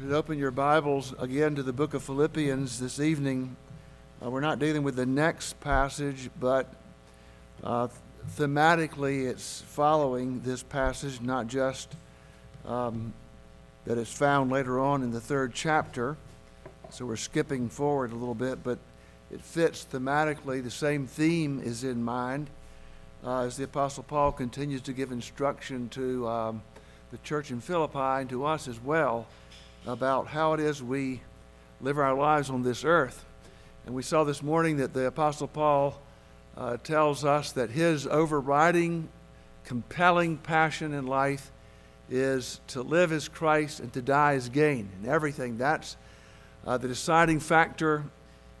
You'd open your Bibles again to the book of Philippians this evening. Uh, we're not dealing with the next passage, but uh, thematically it's following this passage, not just um, that it's found later on in the third chapter. So we're skipping forward a little bit, but it fits thematically. The same theme is in mind uh, as the Apostle Paul continues to give instruction to um, the church in Philippi and to us as well about how it is we live our lives on this earth. And we saw this morning that the Apostle Paul uh, tells us that his overriding, compelling passion in life is to live as Christ and to die as gain. And everything, that's uh, the deciding factor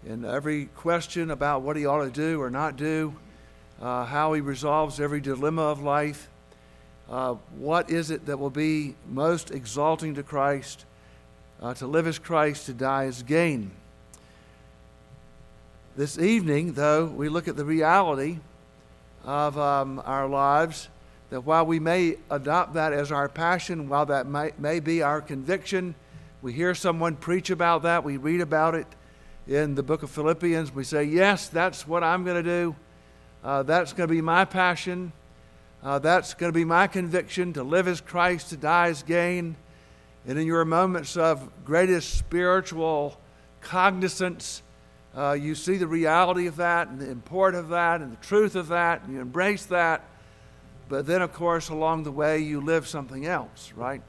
in every question about what he ought to do or not do, uh, how he resolves every dilemma of life. Uh, what is it that will be most exalting to Christ? Uh, to live as Christ, to die as gain. This evening, though, we look at the reality of um, our lives that while we may adopt that as our passion, while that may, may be our conviction, we hear someone preach about that, we read about it in the book of Philippians, we say, Yes, that's what I'm going to do. Uh, that's going to be my passion. Uh, that's going to be my conviction to live as Christ, to die as gain. And in your moments of greatest spiritual cognizance, uh, you see the reality of that and the import of that and the truth of that, and you embrace that. But then, of course, along the way, you live something else, right?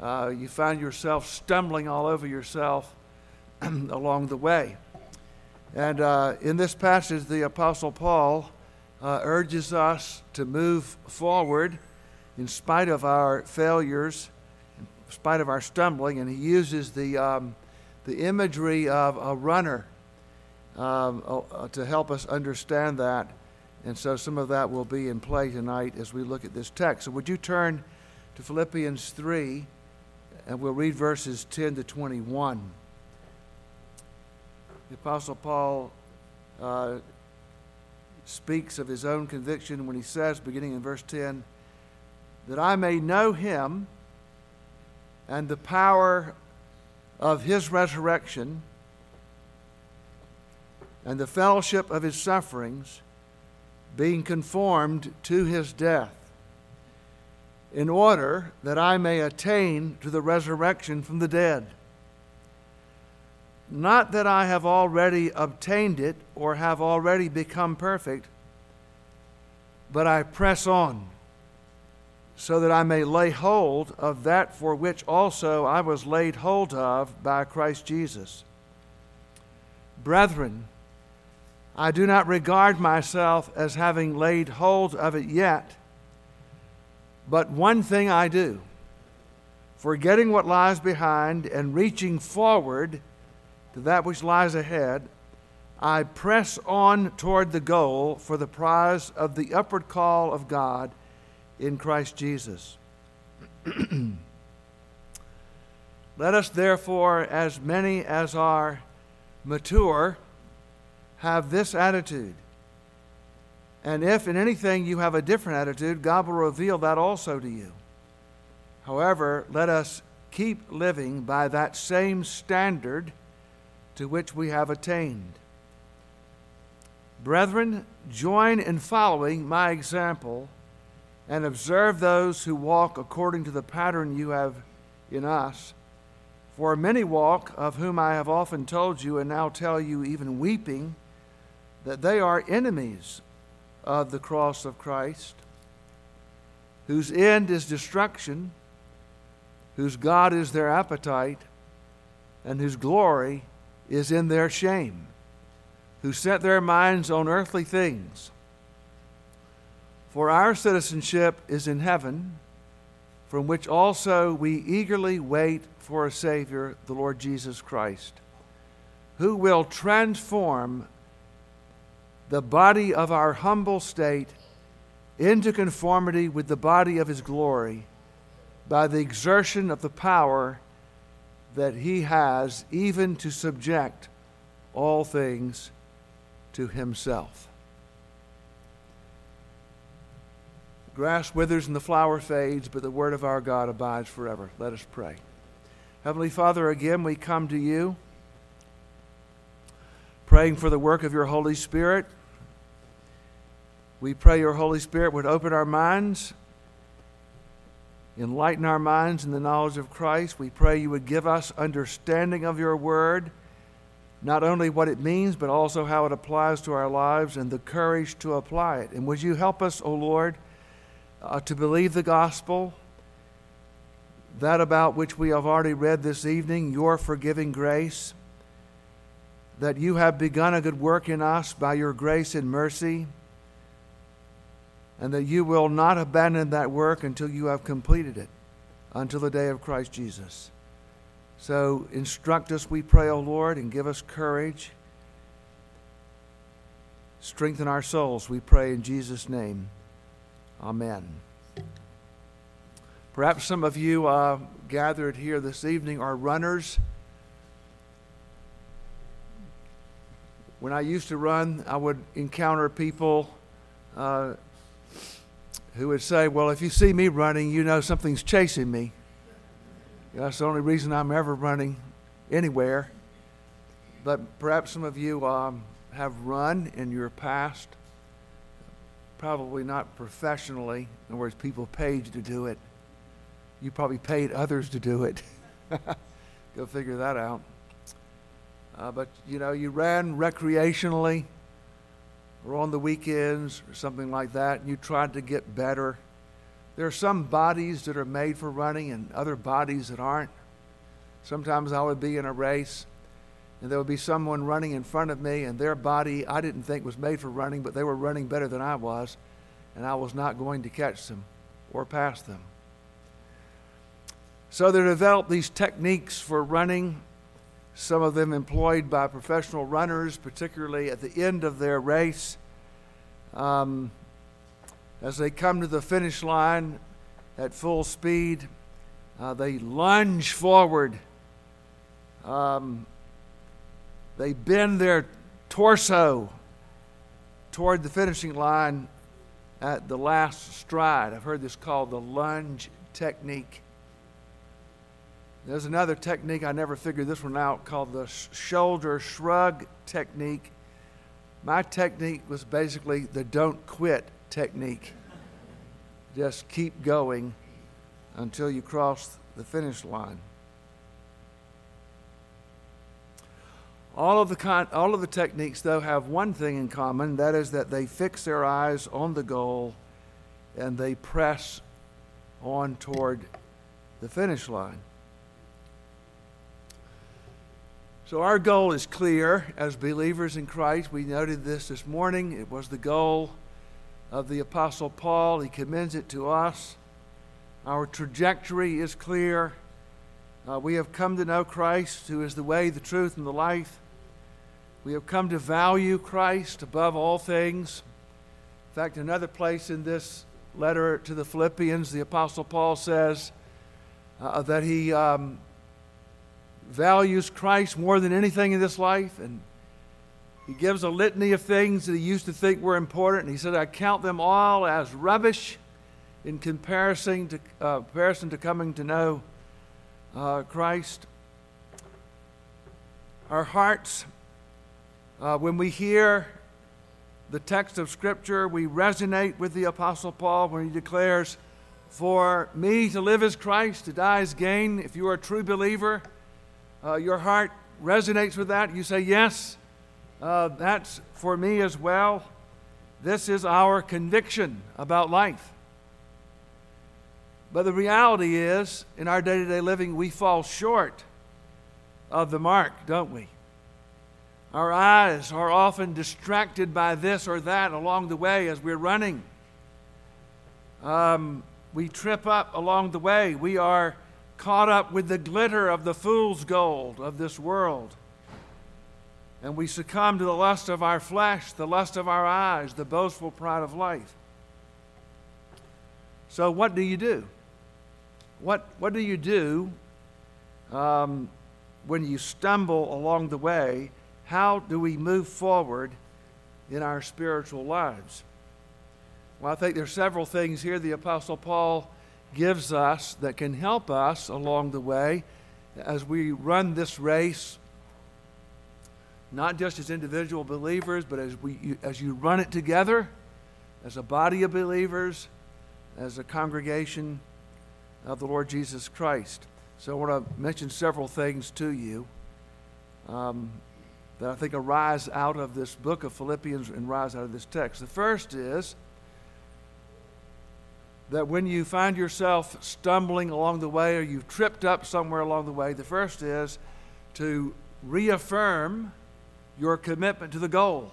Uh, you find yourself stumbling all over yourself along the way. And uh, in this passage, the Apostle Paul uh, urges us to move forward in spite of our failures spite of our stumbling, and he uses the, um, the imagery of a runner um, uh, to help us understand that. And so some of that will be in play tonight as we look at this text. So would you turn to Philippians 3, and we'll read verses 10 to 21. The Apostle Paul uh, speaks of his own conviction when he says, beginning in verse 10, that I may know him and the power of his resurrection and the fellowship of his sufferings, being conformed to his death, in order that I may attain to the resurrection from the dead. Not that I have already obtained it or have already become perfect, but I press on so that I may lay hold of that for which also I was laid hold of by Christ Jesus. Brethren, I do not regard myself as having laid hold of it yet, but one thing I do, forgetting what lies behind and reaching forward to that which lies ahead, I press on toward the goal for the prize of the upward call of God in Christ Jesus. Let us therefore, as many as are mature, have this attitude. And if in anything you have a different attitude, God will reveal that also to you. However, let us keep living by that same standard to which we have attained. Brethren, join in following my example and observe those who walk according to the pattern you have in us. For many walk, of whom I have often told you, and now tell you, even weeping, that they are enemies of the cross of Christ, whose end is destruction, whose God is their appetite, and whose glory is in their shame, who set their minds on earthly things for our citizenship is in heaven, from which also we eagerly wait for a Savior, the Lord Jesus Christ, who will transform the body of our humble state into conformity with the body of His glory by the exertion of the power that He has, even to subject all things to Himself. Grass withers and the flower fades, but the word of our God abides forever. Let us pray. Heavenly Father, again we come to you praying for the work of your Holy Spirit. We pray your Holy Spirit would open our minds, enlighten our minds in the knowledge of Christ. We pray you would give us understanding of your word, not only what it means, but also how it applies to our lives and the courage to apply it. And would you help us, O Lord, uh, to believe the gospel? that about which we have already read this evening, your forgiving grace, that you have begun a good work in us by your grace and mercy, and that you will not abandon that work until you have completed it, until the day of Christ Jesus. So instruct us, we pray, O Lord, and give us courage. Strengthen our souls, we pray in Jesus' name. Amen. Perhaps some of you uh, gathered here this evening are runners. When I used to run, I would encounter people uh, who would say, Well, if you see me running, you know something's chasing me. That's the only reason I'm ever running anywhere. But perhaps some of you um, have run in your past, probably not professionally, in other words, people paid you to do it. You probably paid others to do it. Go figure that out. Uh, but you know, you ran recreationally or on the weekends or something like that, and you tried to get better. There are some bodies that are made for running and other bodies that aren't. Sometimes I would be in a race and there would be someone running in front of me, and their body I didn't think was made for running, but they were running better than I was, and I was not going to catch them or pass them. So they developed these techniques for running, some of them employed by professional runners, particularly at the end of their race. Um, as they come to the finish line at full speed, uh, they lunge forward. Um, they bend their torso toward the finishing line at the last stride. I've heard this called the lunge technique. There's another technique, I never figured this one out, called the shoulder shrug technique. My technique was basically the don't quit technique. Just keep going until you cross the finish line. All of, the con- all of the techniques, though, have one thing in common that is that they fix their eyes on the goal and they press on toward the finish line. So, our goal is clear as believers in Christ. We noted this this morning. It was the goal of the Apostle Paul. He commends it to us. Our trajectory is clear. Uh, we have come to know Christ, who is the way, the truth, and the life. We have come to value Christ above all things. In fact, another place in this letter to the Philippians, the Apostle Paul says uh, that he. Um, values Christ more than anything in this life. And he gives a litany of things that he used to think were important. And he said, I count them all as rubbish in comparison to, uh, comparison to coming to know uh, Christ. Our hearts, uh, when we hear the text of Scripture, we resonate with the Apostle Paul when he declares, For me to live is Christ, to die is gain. If you are a true believer, uh, your heart resonates with that, you say, Yes, uh, that's for me as well. This is our conviction about life. But the reality is, in our day to day living, we fall short of the mark, don't we? Our eyes are often distracted by this or that along the way as we're running. Um, we trip up along the way. We are caught up with the glitter of the fool's gold of this world. And we succumb to the lust of our flesh, the lust of our eyes, the boastful pride of life. So, what do you do? What, what do you do um, when you stumble along the way? How do we move forward in our spiritual lives? Well, I think there's several things here the Apostle Paul gives us that can help us along the way. as we run this race, not just as individual believers, but as, we, as you run it together, as a body of believers, as a congregation of the Lord Jesus Christ. So I want to mention several things to you um, that I think arise out of this book of Philippians and rise out of this text. The first is that when you find yourself stumbling along the way or you've tripped up somewhere along the way, the first is to reaffirm your commitment to the goal.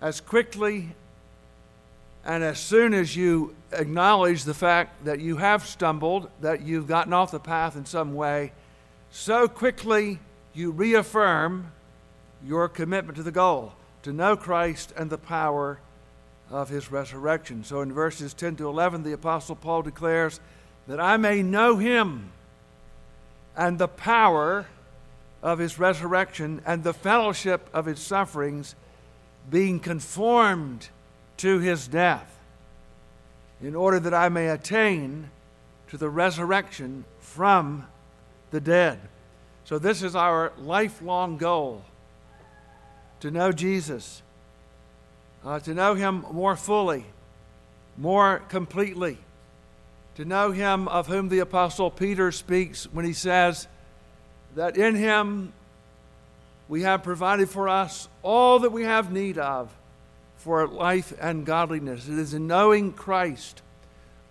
As quickly and as soon as you acknowledge the fact that you have stumbled, that you've gotten off the path in some way, so quickly you reaffirm your commitment to the goal, to know Christ and the power of his resurrection. So in verses 10 to 11, the Apostle Paul declares that I may know him and the power of his resurrection and the fellowship of his sufferings, being conformed to his death, in order that I may attain to the resurrection from the dead. So, this is our lifelong goal to know Jesus, uh, to know him more fully, more completely, to know him of whom the Apostle Peter speaks when he says that in him we have provided for us all that we have need of for life and godliness. It is in knowing Christ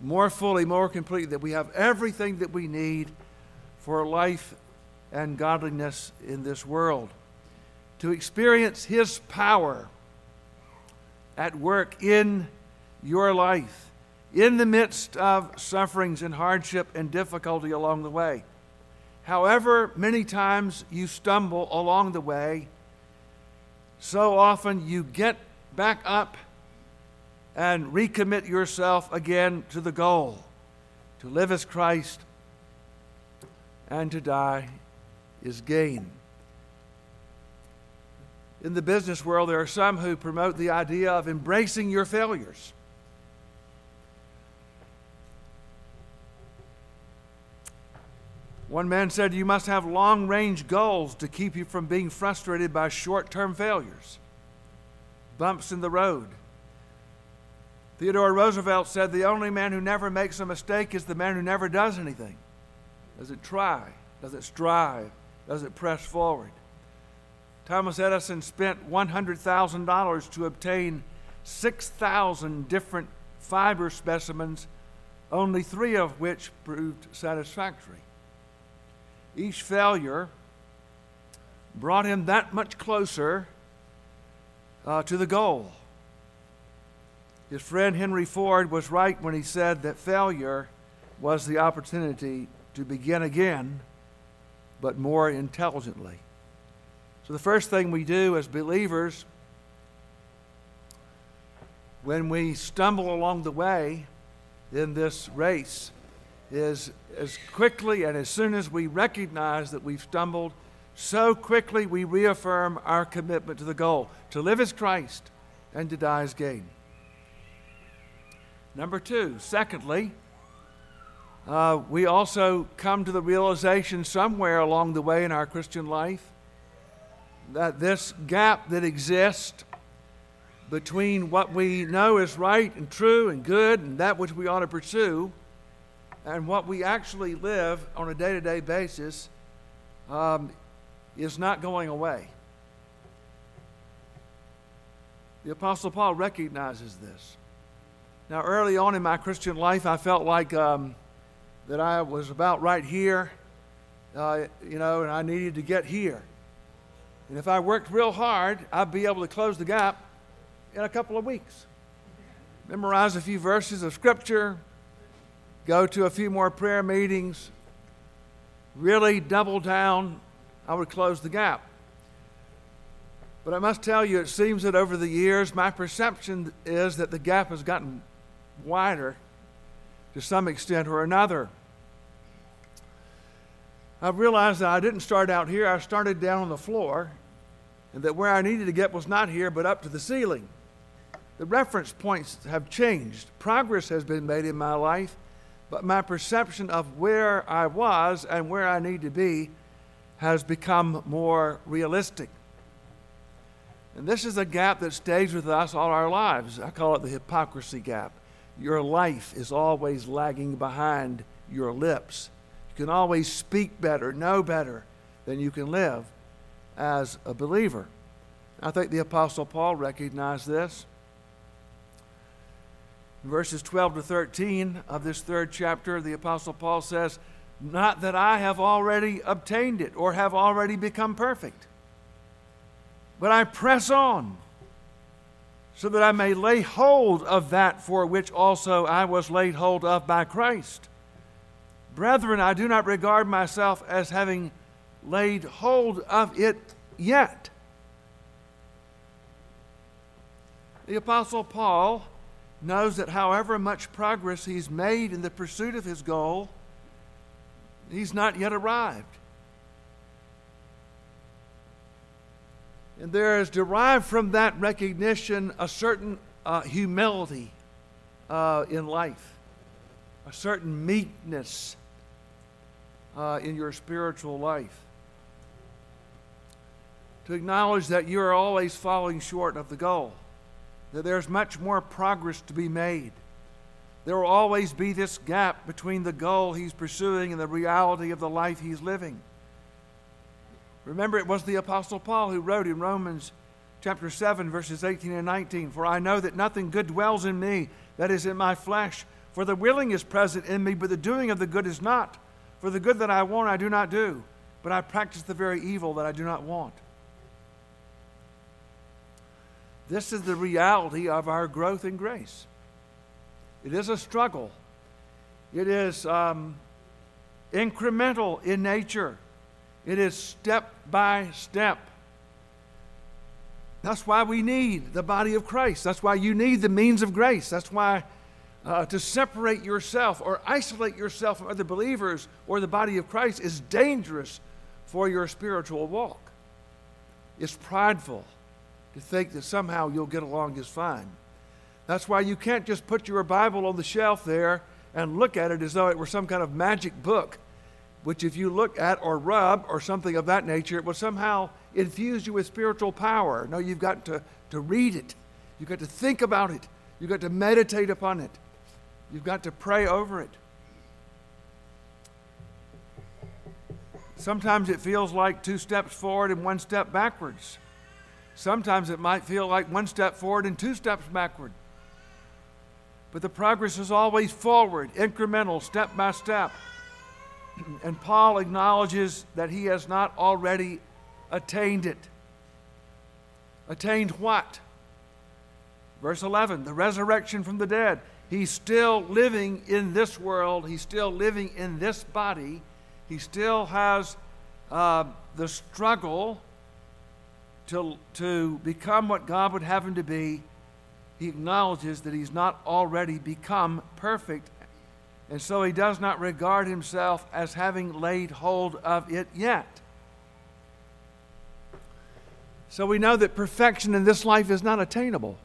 more fully, more completely, that we have everything that we need for life and godliness in this world. To experience His power at work in your life, in the midst of sufferings and hardship and difficulty along the way. However, many times you stumble along the way, so often you get back up and recommit yourself again to the goal to live as Christ and to die is gain. In the business world, there are some who promote the idea of embracing your failures. One man said, You must have long range goals to keep you from being frustrated by short term failures bumps in the road. Theodore Roosevelt said the only man who never makes a mistake is the man who never does anything. Does it try? Does it strive? Does it press forward? Thomas Edison spent $100,000 to obtain 6,000 different fiber specimens, only three of which proved satisfactory. Each failure brought him that much closer uh, to the goal. His friend Henry Ford was right when he said that failure was the opportunity to begin again, but more intelligently. So, the first thing we do as believers when we stumble along the way in this race is as quickly and as soon as we recognize that we've stumbled, so quickly we reaffirm our commitment to the goal to live as Christ and to die as gain. Number two, secondly, uh, we also come to the realization somewhere along the way in our Christian life that this gap that exists between what we know is right and true and good and that which we ought to pursue and what we actually live on a day to day basis um, is not going away. The Apostle Paul recognizes this. Now, early on in my Christian life, I felt like um, that I was about right here, uh, you know, and I needed to get here. And if I worked real hard, I'd be able to close the gap in a couple of weeks. Memorize a few verses of Scripture, go to a few more prayer meetings, really double down I would close the gap. But I must tell you, it seems that over the years, my perception is that the gap has gotten wider to some extent or another. I've realized that I didn't start out here, I started down on the floor, and that where I needed to get was not here, but up to the ceiling. The reference points have changed. Progress has been made in my life, but my perception of where I was and where I need to be has become more realistic. And this is a gap that stays with us all our lives. I call it the hypocrisy gap. Your life is always lagging behind your lips. You can always speak better, know better than you can live as a believer. I think the Apostle Paul recognized this. In verses 12 to 13 of this third chapter, the Apostle Paul says, Not that I have already obtained it or have already become perfect but I press on so that I may lay hold of that for which also I was laid hold of by Christ. Brethren, I do not regard myself as having laid hold of it yet. The Apostle Paul knows that however much progress he's made in the pursuit of his goal, he's not yet arrived. And there is derived from that recognition a certain uh, humility uh, in life, a certain meekness uh, in your spiritual life. To acknowledge that you are always falling short of the goal, that there's much more progress to be made. There will always be this gap between the goal he's pursuing and the reality of the life he's living. Remember, it was the Apostle Paul who wrote in Romans chapter 7, verses 18 and 19 For I know that nothing good dwells in me, that is in my flesh. For the willing is present in me, but the doing of the good is not. For the good that I want, I do not do, but I practice the very evil that I do not want. This is the reality of our growth in grace. It is a struggle, it is um, incremental in nature. It is step by step. That's why we need the body of Christ. That's why you need the means of grace. That's why uh, to separate yourself or isolate yourself from other believers or the body of Christ is dangerous for your spiritual walk. It's prideful to think that somehow you'll get along just fine. That's why you can't just put your Bible on the shelf there and look at it as though it were some kind of magic book which if you look at or rub or something of that nature, it will somehow infuse you with spiritual power. No, you've got to, to read it. You've got to think about it. You've got to meditate upon it. You've got to pray over it. Sometimes it feels like two steps forward and one step backwards. Sometimes it might feel like one step forward and two steps backward. But the progress is always forward, incremental, step by step. And Paul acknowledges that he has not already attained it. Attained what? Verse 11, the resurrection from the dead. He's still living in this world, he's still living in this body, he still has uh, the struggle to, to become what God would have him to be. He acknowledges that he's not already become perfect and so he does not regard himself as having laid hold of it yet. So we know that perfection in this life is not attainable.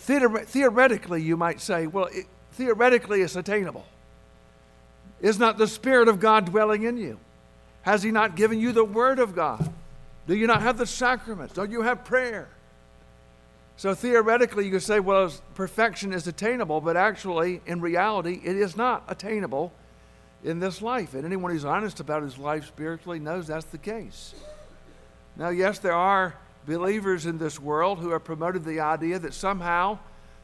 Theoret- theoretically, you might say, well, it, theoretically, it's attainable. Is not the Spirit of God dwelling in you? Has He not given you the Word of God? Do you not have the sacraments? Don't you have prayer? So theoretically, you could say, well, perfection is attainable, but actually, in reality, it is not attainable in this life. And anyone who's honest about his life spiritually knows that's the case. Now, yes, there are believers in this world who have promoted the idea that somehow,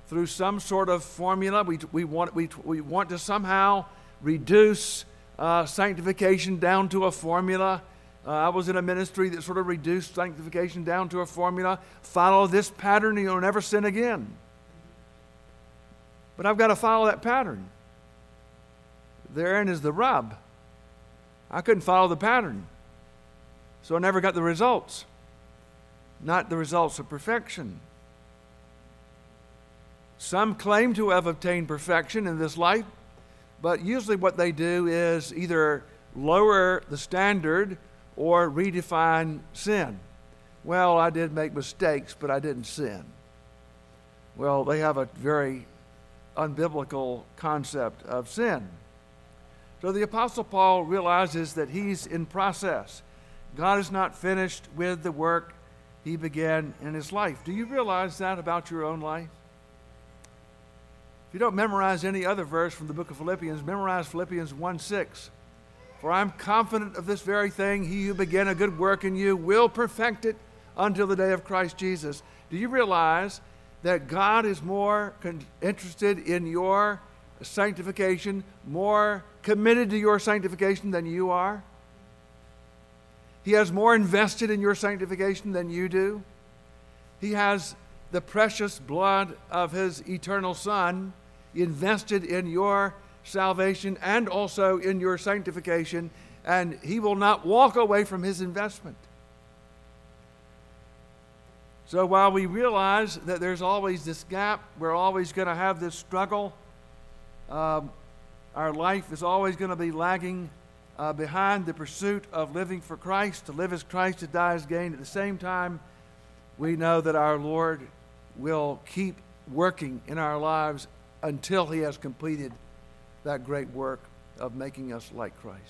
through some sort of formula, we, we, want, we, we want to somehow reduce uh, sanctification down to a formula uh, I was in a ministry that sort of reduced sanctification down to a formula follow this pattern and you'll never sin again. But I've got to follow that pattern. Therein is the rub. I couldn't follow the pattern, so I never got the results. Not the results of perfection. Some claim to have obtained perfection in this life, but usually what they do is either lower the standard or redefine sin. Well, I did make mistakes, but I didn't sin. Well, they have a very unbiblical concept of sin. So the Apostle Paul realizes that he's in process. God is not finished with the work he began in his life. Do you realize that about your own life? If you don't memorize any other verse from the book of Philippians, memorize Philippians 1 6. For I'm confident of this very thing, he who began a good work in you will perfect it until the day of Christ Jesus. Do you realize that God is more con- interested in your sanctification, more committed to your sanctification than you are? He has more invested in your sanctification than you do. He has the precious blood of His eternal Son invested in your salvation and also in your sanctification, and He will not walk away from His investment. So while we realize that there's always this gap, we're always going to have this struggle, um, our life is always going to be lagging uh, behind the pursuit of living for Christ. To live as Christ, to die as gain. At the same time, we know that our Lord will keep working in our lives until He has completed that great work of making us like Christ.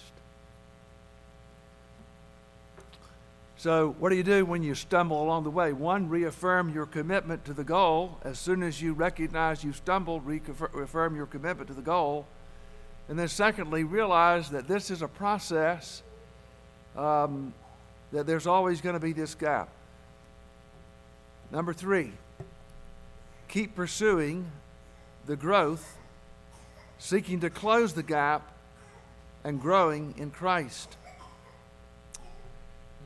So, what do you do when you stumble along the way? One, reaffirm your commitment to the goal. As soon as you recognize you stumbled, reaffirm your commitment to the goal. And then, secondly, realize that this is a process, um, that there's always going to be this gap. Number three, keep pursuing the growth, seeking to close the gap, and growing in Christ.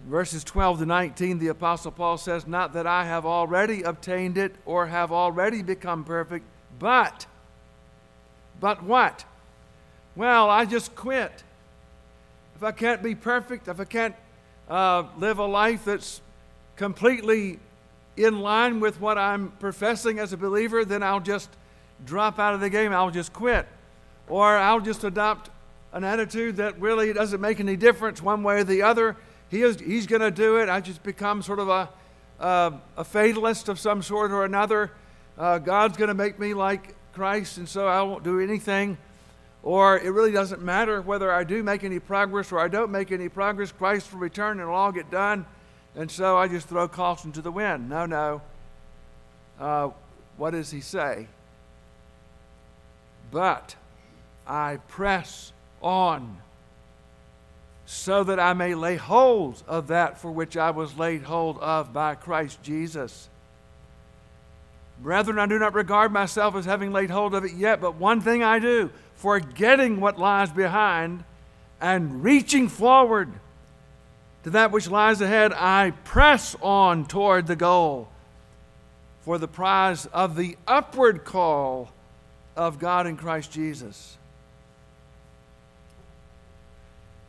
Verses 12 to 19, the Apostle Paul says, Not that I have already obtained it or have already become perfect, but, but what? well, I just quit. If I can't be perfect, if I can't uh, live a life that's completely in line with what I'm professing as a believer, then I'll just drop out of the game. I'll just quit. Or I'll just adopt an attitude that really doesn't make any difference one way or the other. He is, he's going to do it. I just become sort of a, uh, a fatalist of some sort or another. Uh, God's going to make me like Christ, and so I won't do anything or it really doesn't matter whether I do make any progress or I don't make any progress. Christ will return and it'll all get done. And so I just throw caution to the wind. No, no. Uh, what does he say? But I press on so that I may lay hold of that for which I was laid hold of by Christ Jesus. Brethren, I do not regard myself as having laid hold of it yet, but one thing I do forgetting what lies behind and reaching forward to that which lies ahead, I press on toward the goal for the prize of the upward call of God in Christ Jesus.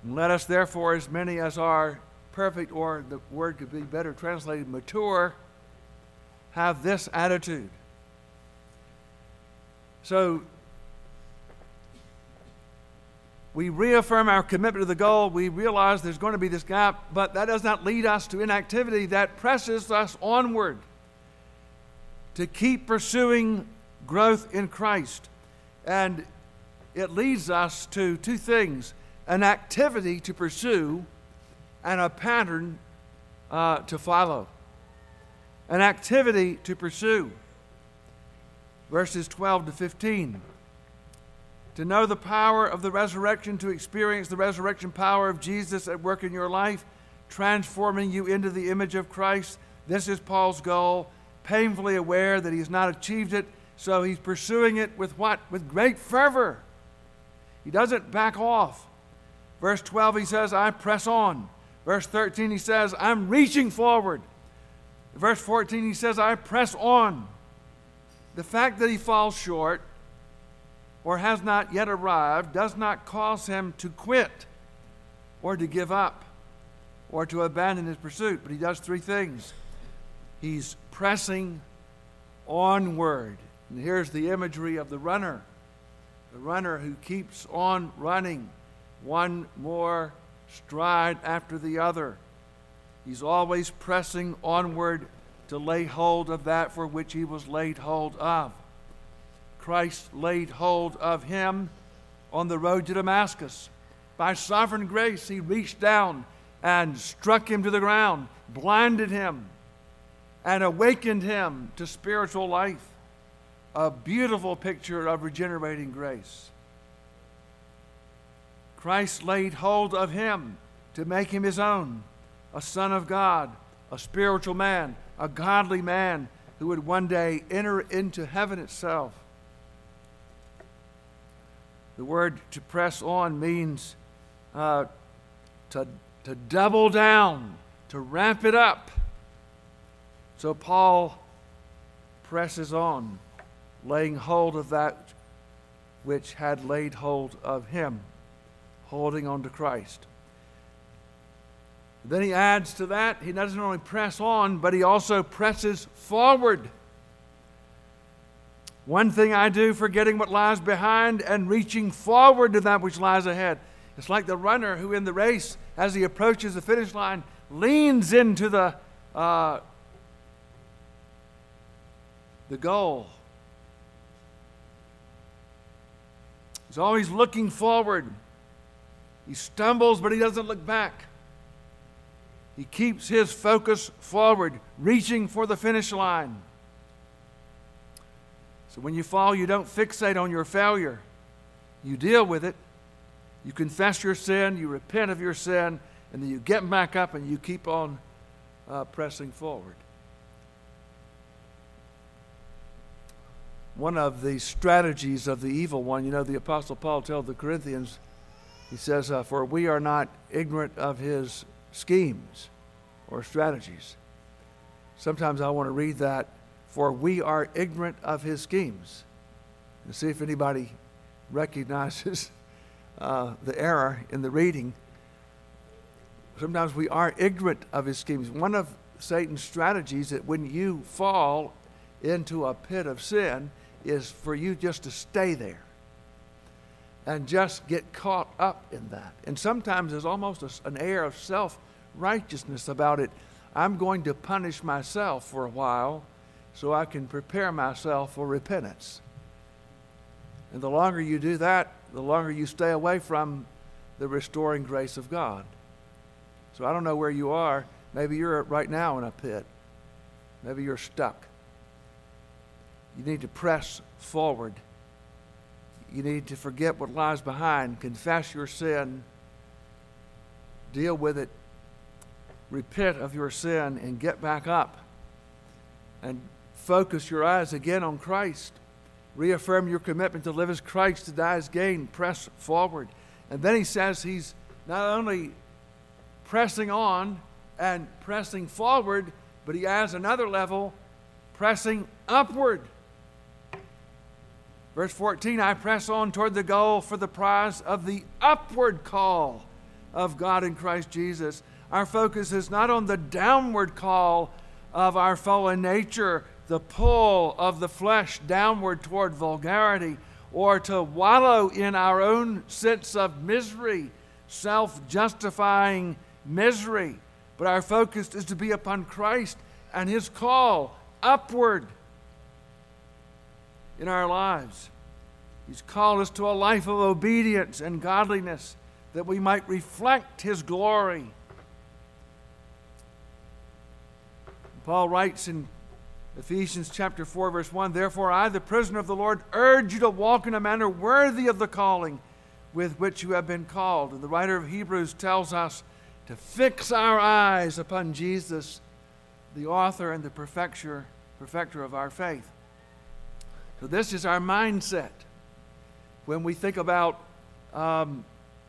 And let us therefore, as many as are perfect, or the word could be better translated mature, have this attitude. So we reaffirm our commitment to the goal. We realize there's going to be this gap, but that does not lead us to inactivity. That presses us onward to keep pursuing growth in Christ. And it leads us to two things an activity to pursue and a pattern uh, to follow. An activity to pursue. Verses 12 to 15 to know the power of the resurrection, to experience the resurrection power of Jesus at work in your life, transforming you into the image of Christ. This is Paul's goal, painfully aware that he has not achieved it, so he's pursuing it with what? With great fervor. He doesn't back off. Verse 12, he says, I press on. Verse 13, he says, I'm reaching forward. Verse 14, he says, I press on. The fact that he falls short or has not yet arrived does not cause him to quit or to give up or to abandon his pursuit, but he does three things. He's pressing onward. And here's the imagery of the runner the runner who keeps on running, one more stride after the other. He's always pressing onward to lay hold of that for which he was laid hold of. Christ laid hold of him on the road to Damascus. By sovereign grace, he reached down and struck him to the ground, blinded him, and awakened him to spiritual life. A beautiful picture of regenerating grace. Christ laid hold of him to make him his own, a son of God, a spiritual man, a godly man who would one day enter into heaven itself. The word to press on means uh, to, to double down, to ramp it up. So Paul presses on, laying hold of that which had laid hold of him, holding on to Christ. Then he adds to that, he doesn't only press on, but he also presses forward. One thing I do, forgetting what lies behind and reaching forward to that which lies ahead. It's like the runner who, in the race, as he approaches the finish line, leans into the, uh, the goal. He's always looking forward. He stumbles, but he doesn't look back. He keeps his focus forward, reaching for the finish line. So when you fall, you don't fixate on your failure. You deal with it. You confess your sin, you repent of your sin, and then you get back up and you keep on uh, pressing forward. One of the strategies of the evil one, you know, the Apostle Paul told the Corinthians, he says, uh, For we are not ignorant of his schemes or strategies. Sometimes I want to read that, for we are ignorant of his schemes, and see if anybody recognizes uh, the error in the reading. Sometimes we are ignorant of his schemes. One of Satan's strategies that when you fall into a pit of sin is for you just to stay there and just get caught up in that. And sometimes there's almost a, an air of self righteousness about it. I'm going to punish myself for a while so I can prepare myself for repentance. And the longer you do that, the longer you stay away from the restoring grace of God. So I don't know where you are. Maybe you're right now in a pit. Maybe you're stuck. You need to press forward. You need to forget what lies behind, confess your sin, deal with it, repent of your sin, and get back up and focus your eyes again on Christ. Reaffirm your commitment to live as Christ, to die as gain. Press forward. And then he says he's not only pressing on and pressing forward, but he adds another level pressing upward. Verse 14 I press on toward the goal for the prize of the upward call of God in Christ Jesus. Our focus is not on the downward call of our fallen nature, the pull of the flesh downward toward vulgarity, or to wallow in our own sense of misery, self justifying misery. But our focus is to be upon Christ and His call upward in our lives. He's called us to a life of obedience and godliness that we might reflect His glory. Paul writes in Ephesians chapter 4, verse 1 Therefore, I, the prisoner of the Lord, urge you to walk in a manner worthy of the calling with which you have been called. And the writer of Hebrews tells us to fix our eyes upon Jesus, the author and the perfecter, perfecter of our faith. So, this is our mindset when we think about um,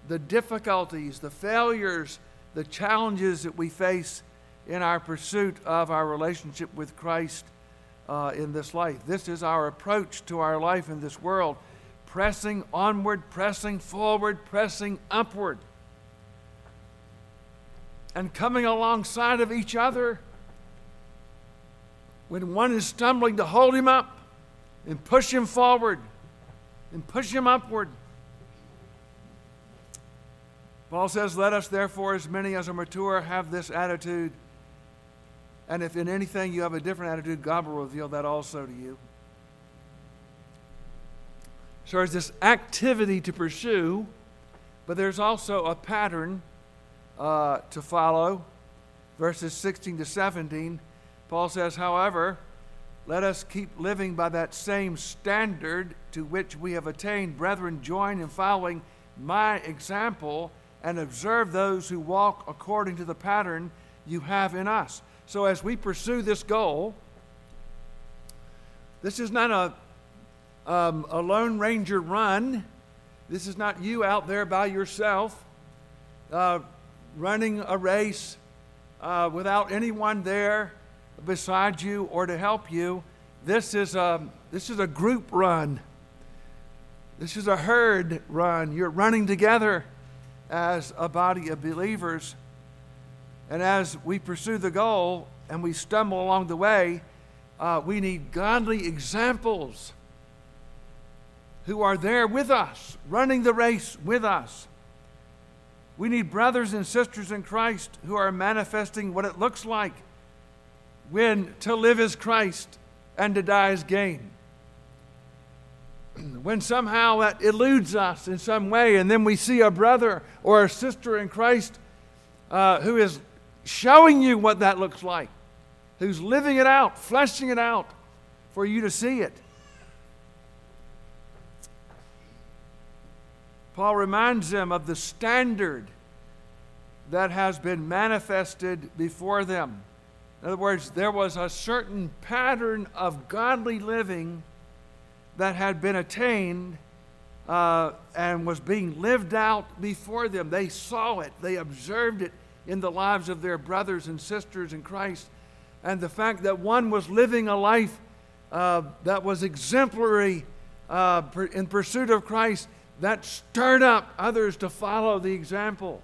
the difficulties, the failures, the challenges that we face in our pursuit of our relationship with Christ uh, in this life. This is our approach to our life in this world pressing onward, pressing forward, pressing upward, and coming alongside of each other. When one is stumbling, to hold him up and push him forward and push him upward. Paul says, Let us therefore, as many as are mature, have this attitude and if in anything you have a different attitude, God will reveal that also to you. So there's this activity to pursue, but there's also a pattern uh, to follow. Verses 16 to 17, Paul says, however, let us keep living by that same standard to which we have attained. Brethren, join in following my example and observe those who walk according to the pattern you have in us. So, as we pursue this goal, this is not a, um, a Lone Ranger run. This is not you out there by yourself uh, running a race uh, without anyone there beside you or to help you. This is a, this is a group run. This is a herd run. You're running together as a body of believers. And as we pursue the goal and we stumble along the way, uh, we need godly examples who are there with us, running the race with us. We need brothers and sisters in Christ who are manifesting what it looks like when to live is Christ and to die is gain. When somehow that eludes us in some way, and then we see a brother or a sister in Christ uh, who is showing you what that looks like, who's living it out, fleshing it out for you to see it. Paul reminds them of the standard that has been manifested before them. In other words, there was a certain pattern of godly living that had been attained uh, and was being lived out before them. They saw it, they observed it in the lives of their brothers and sisters in Christ. And the fact that one was living a life uh, that was exemplary uh, in pursuit of Christ, that stirred up others to follow the example.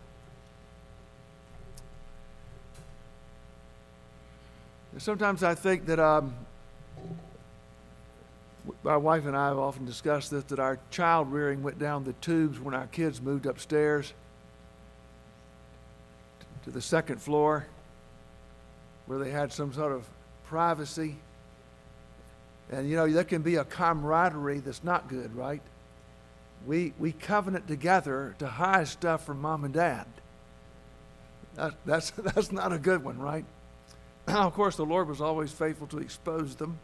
Sometimes I think that um, my wife and I have often discussed this that our child rearing went down the tubes when our kids moved upstairs to the second floor where they had some sort of privacy. And you know, there can be a camaraderie that's not good, right? We, we covenant together to hide stuff from mom and dad. That, that's, that's not a good one, right? of course, the Lord was always faithful to expose them,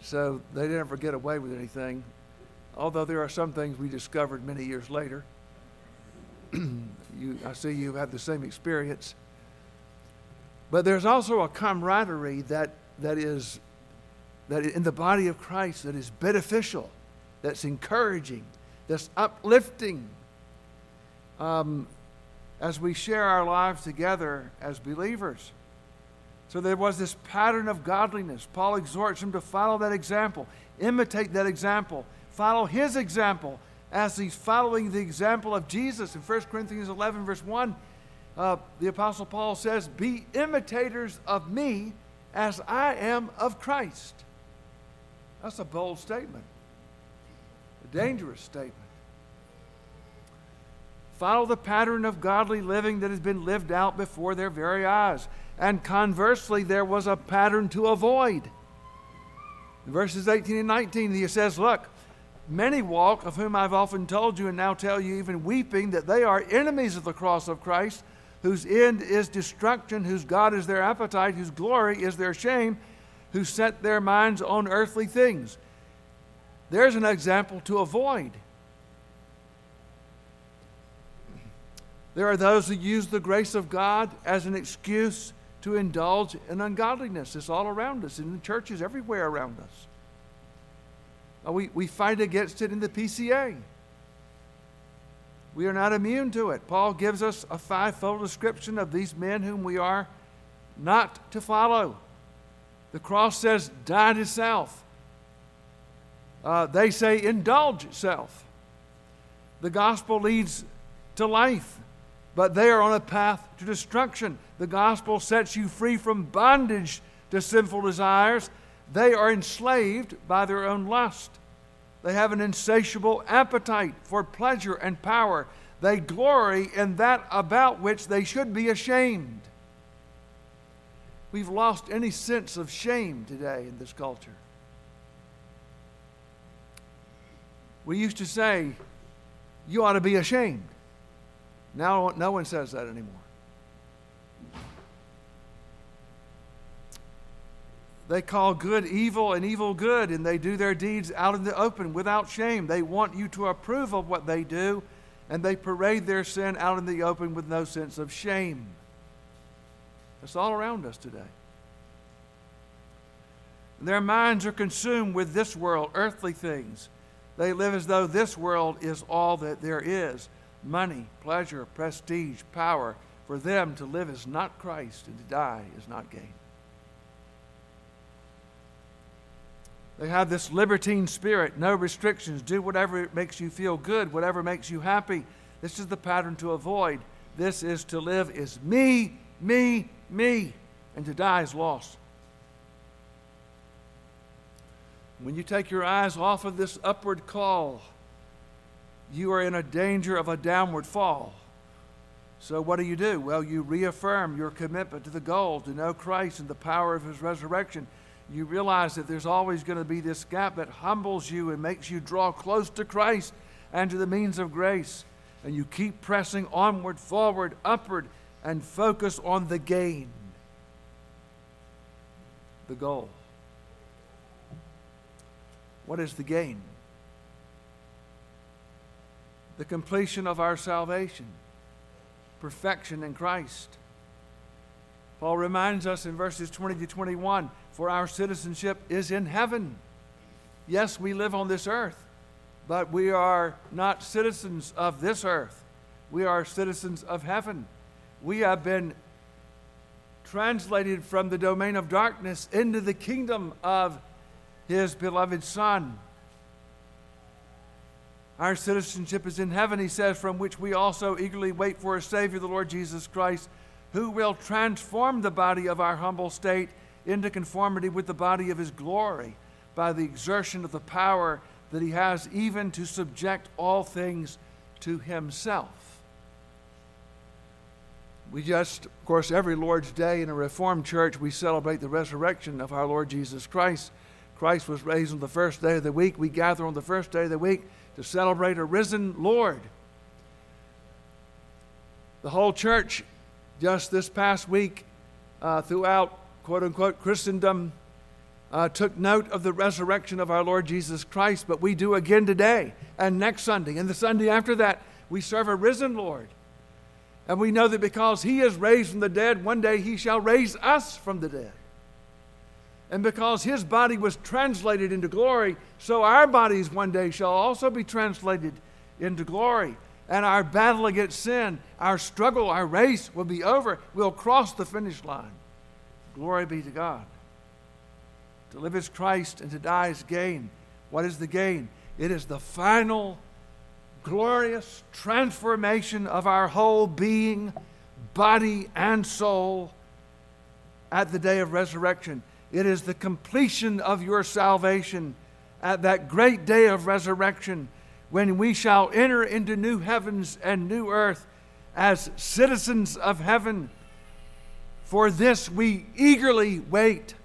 so they didn't ever get away with anything. Although there are some things we discovered many years later. you, I see you had the same experience. But there's also a camaraderie that, that is that in the body of Christ that is beneficial, that's encouraging, that's uplifting. Um, as we share our lives together as believers. So there was this pattern of godliness. Paul exhorts him to follow that example, imitate that example, follow his example as he's following the example of Jesus. In 1 Corinthians 11, verse 1, uh, the Apostle Paul says, Be imitators of me as I am of Christ. That's a bold statement, a dangerous statement. Follow the pattern of godly living that has been lived out before their very eyes. And conversely, there was a pattern to avoid. In verses 18 and 19, he says, Look, many walk, of whom I've often told you and now tell you, even weeping, that they are enemies of the cross of Christ, whose end is destruction, whose God is their appetite, whose glory is their shame, who set their minds on earthly things. There's an example to avoid. There are those who use the grace of God as an excuse to indulge in ungodliness. It's all around us, in the churches everywhere around us. Uh, we, we fight against it in the PCA. We are not immune to it. Paul gives us a fivefold description of these men whom we are not to follow. The cross says, die to self. Uh, they say, indulge self. The gospel leads to life but they are on a path to destruction. The gospel sets you free from bondage to sinful desires. They are enslaved by their own lust. They have an insatiable appetite for pleasure and power. They glory in that about which they should be ashamed. We've lost any sense of shame today in this culture. We used to say, You ought to be ashamed. Now no one says that anymore. They call good evil and evil good, and they do their deeds out in the open without shame. They want you to approve of what they do, and they parade their sin out in the open with no sense of shame. That's all around us today. Their minds are consumed with this world, earthly things. They live as though this world is all that there is money, pleasure, prestige, power. For them to live is not Christ, and to die is not gain. They have this libertine spirit, no restrictions. Do whatever makes you feel good, whatever makes you happy. This is the pattern to avoid. This is to live is me, me, me, and to die is loss. When you take your eyes off of this upward call, you are in a danger of a downward fall. So, what do you do? Well, you reaffirm your commitment to the goal to know Christ and the power of his resurrection you realize that there's always going to be this gap that humbles you and makes you draw close to Christ and to the means of grace. And you keep pressing onward, forward, upward, and focus on the gain, the goal. What is the gain? The completion of our salvation, perfection in Christ. Paul reminds us in verses 20 to 21 for our citizenship is in heaven. Yes, we live on this earth, but we are not citizens of this earth. We are citizens of heaven. We have been translated from the domain of darkness into the kingdom of his beloved Son. Our citizenship is in heaven, he says, from which we also eagerly wait for a Savior, the Lord Jesus Christ, who will transform the body of our humble state into conformity with the body of his glory by the exertion of the power that he has even to subject all things to himself. We just, of course, every Lord's Day in a Reformed church, we celebrate the resurrection of our Lord Jesus Christ. Christ was raised on the first day of the week. We gather on the first day of the week to celebrate a risen Lord. The whole church, just this past week, uh, throughout quote unquote Christendom uh, took note of the resurrection of our Lord Jesus Christ, but we do again today and next Sunday and the Sunday after that. We serve a risen Lord. And we know that because he is raised from the dead, one day he shall raise us from the dead. And because his body was translated into glory, so our bodies one day shall also be translated into glory. And our battle against sin, our struggle, our race will be over. We'll cross the finish line. Glory be to God. To live is Christ and to die is gain. What is the gain? It is the final glorious transformation of our whole being, body, and soul at the day of resurrection. It is the completion of your salvation at that great day of resurrection when we shall enter into new heavens and new earth as citizens of heaven for this we eagerly wait.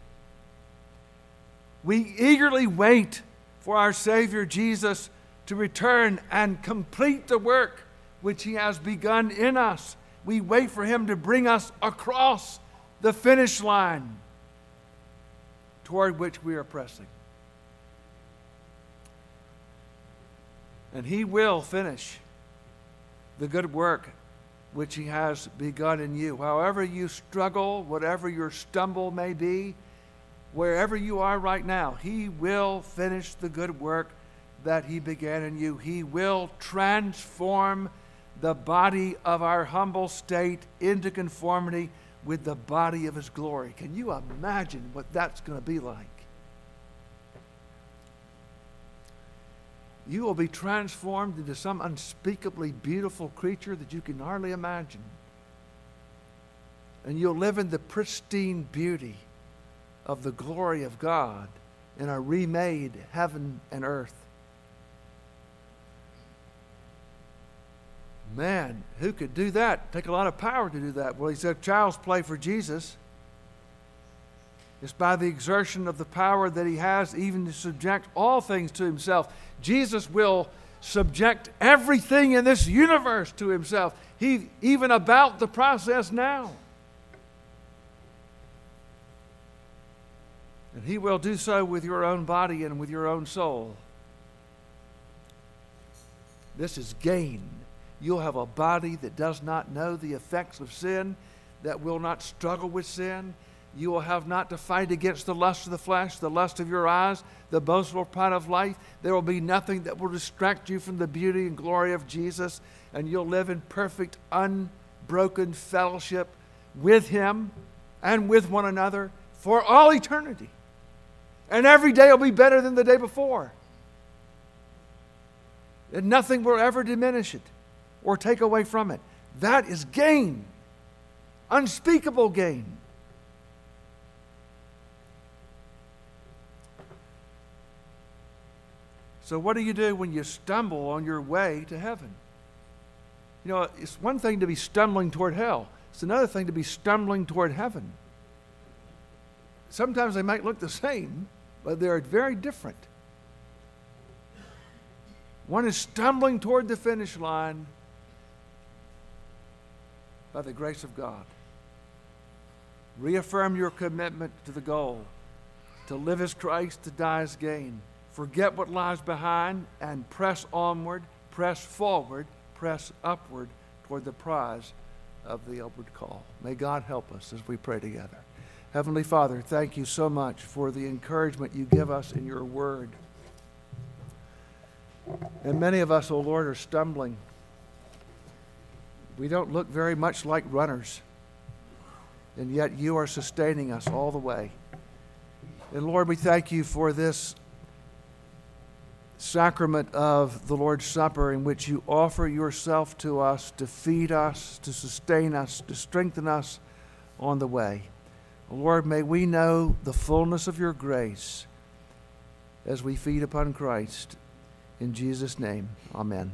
We eagerly wait for our Savior Jesus to return and complete the work which He has begun in us. We wait for Him to bring us across the finish line toward which we are pressing. And He will finish the good work which He has begun in you. However, you struggle, whatever your stumble may be, wherever you are right now, He will finish the good work that He began in you. He will transform the body of our humble state into conformity with the body of His glory. Can you imagine what that's going to be like? you will be transformed into some unspeakably beautiful creature that you can hardly imagine. And you'll live in the pristine beauty of the glory of God in a remade heaven and earth. Man, who could do that? Take a lot of power to do that. Well, he said, child's play for Jesus. It's by the exertion of the power that he has even to subject all things to himself. Jesus will subject everything in this universe to himself. He even about the process now. And he will do so with your own body and with your own soul. This is gain. You'll have a body that does not know the effects of sin, that will not struggle with sin. You will have not to fight against the lust of the flesh, the lust of your eyes, the boastful pride of life. There will be nothing that will distract you from the beauty and glory of Jesus, and you'll live in perfect, unbroken fellowship with Him and with one another for all eternity. And every day will be better than the day before. And nothing will ever diminish it or take away from it. That is gain, unspeakable gain. So, what do you do when you stumble on your way to heaven? You know, it's one thing to be stumbling toward hell, it's another thing to be stumbling toward heaven. Sometimes they might look the same, but they're very different. One is stumbling toward the finish line by the grace of God. Reaffirm your commitment to the goal to live as Christ, to die as gain. Forget what lies behind and press onward, press forward, press upward toward the prize of the upward call. May God help us as we pray together. Heavenly Father, thank you so much for the encouragement you give us in your word. And many of us, O oh Lord, are stumbling. We don't look very much like runners, and yet you are sustaining us all the way. And Lord, we thank you for this sacrament of the Lord's Supper in which you offer yourself to us to feed us, to sustain us, to strengthen us on the way. Lord, may we know the fullness of your grace as we feed upon Christ. In Jesus' name, amen.